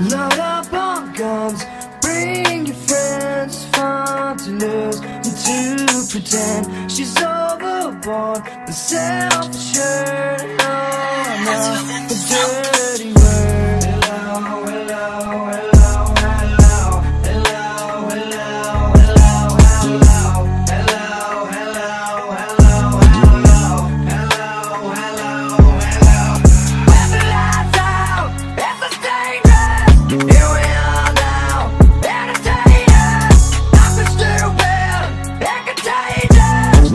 Load up on guns, bring your friends, fun to lose and to pretend she's overboard The self-assured. No, I'm not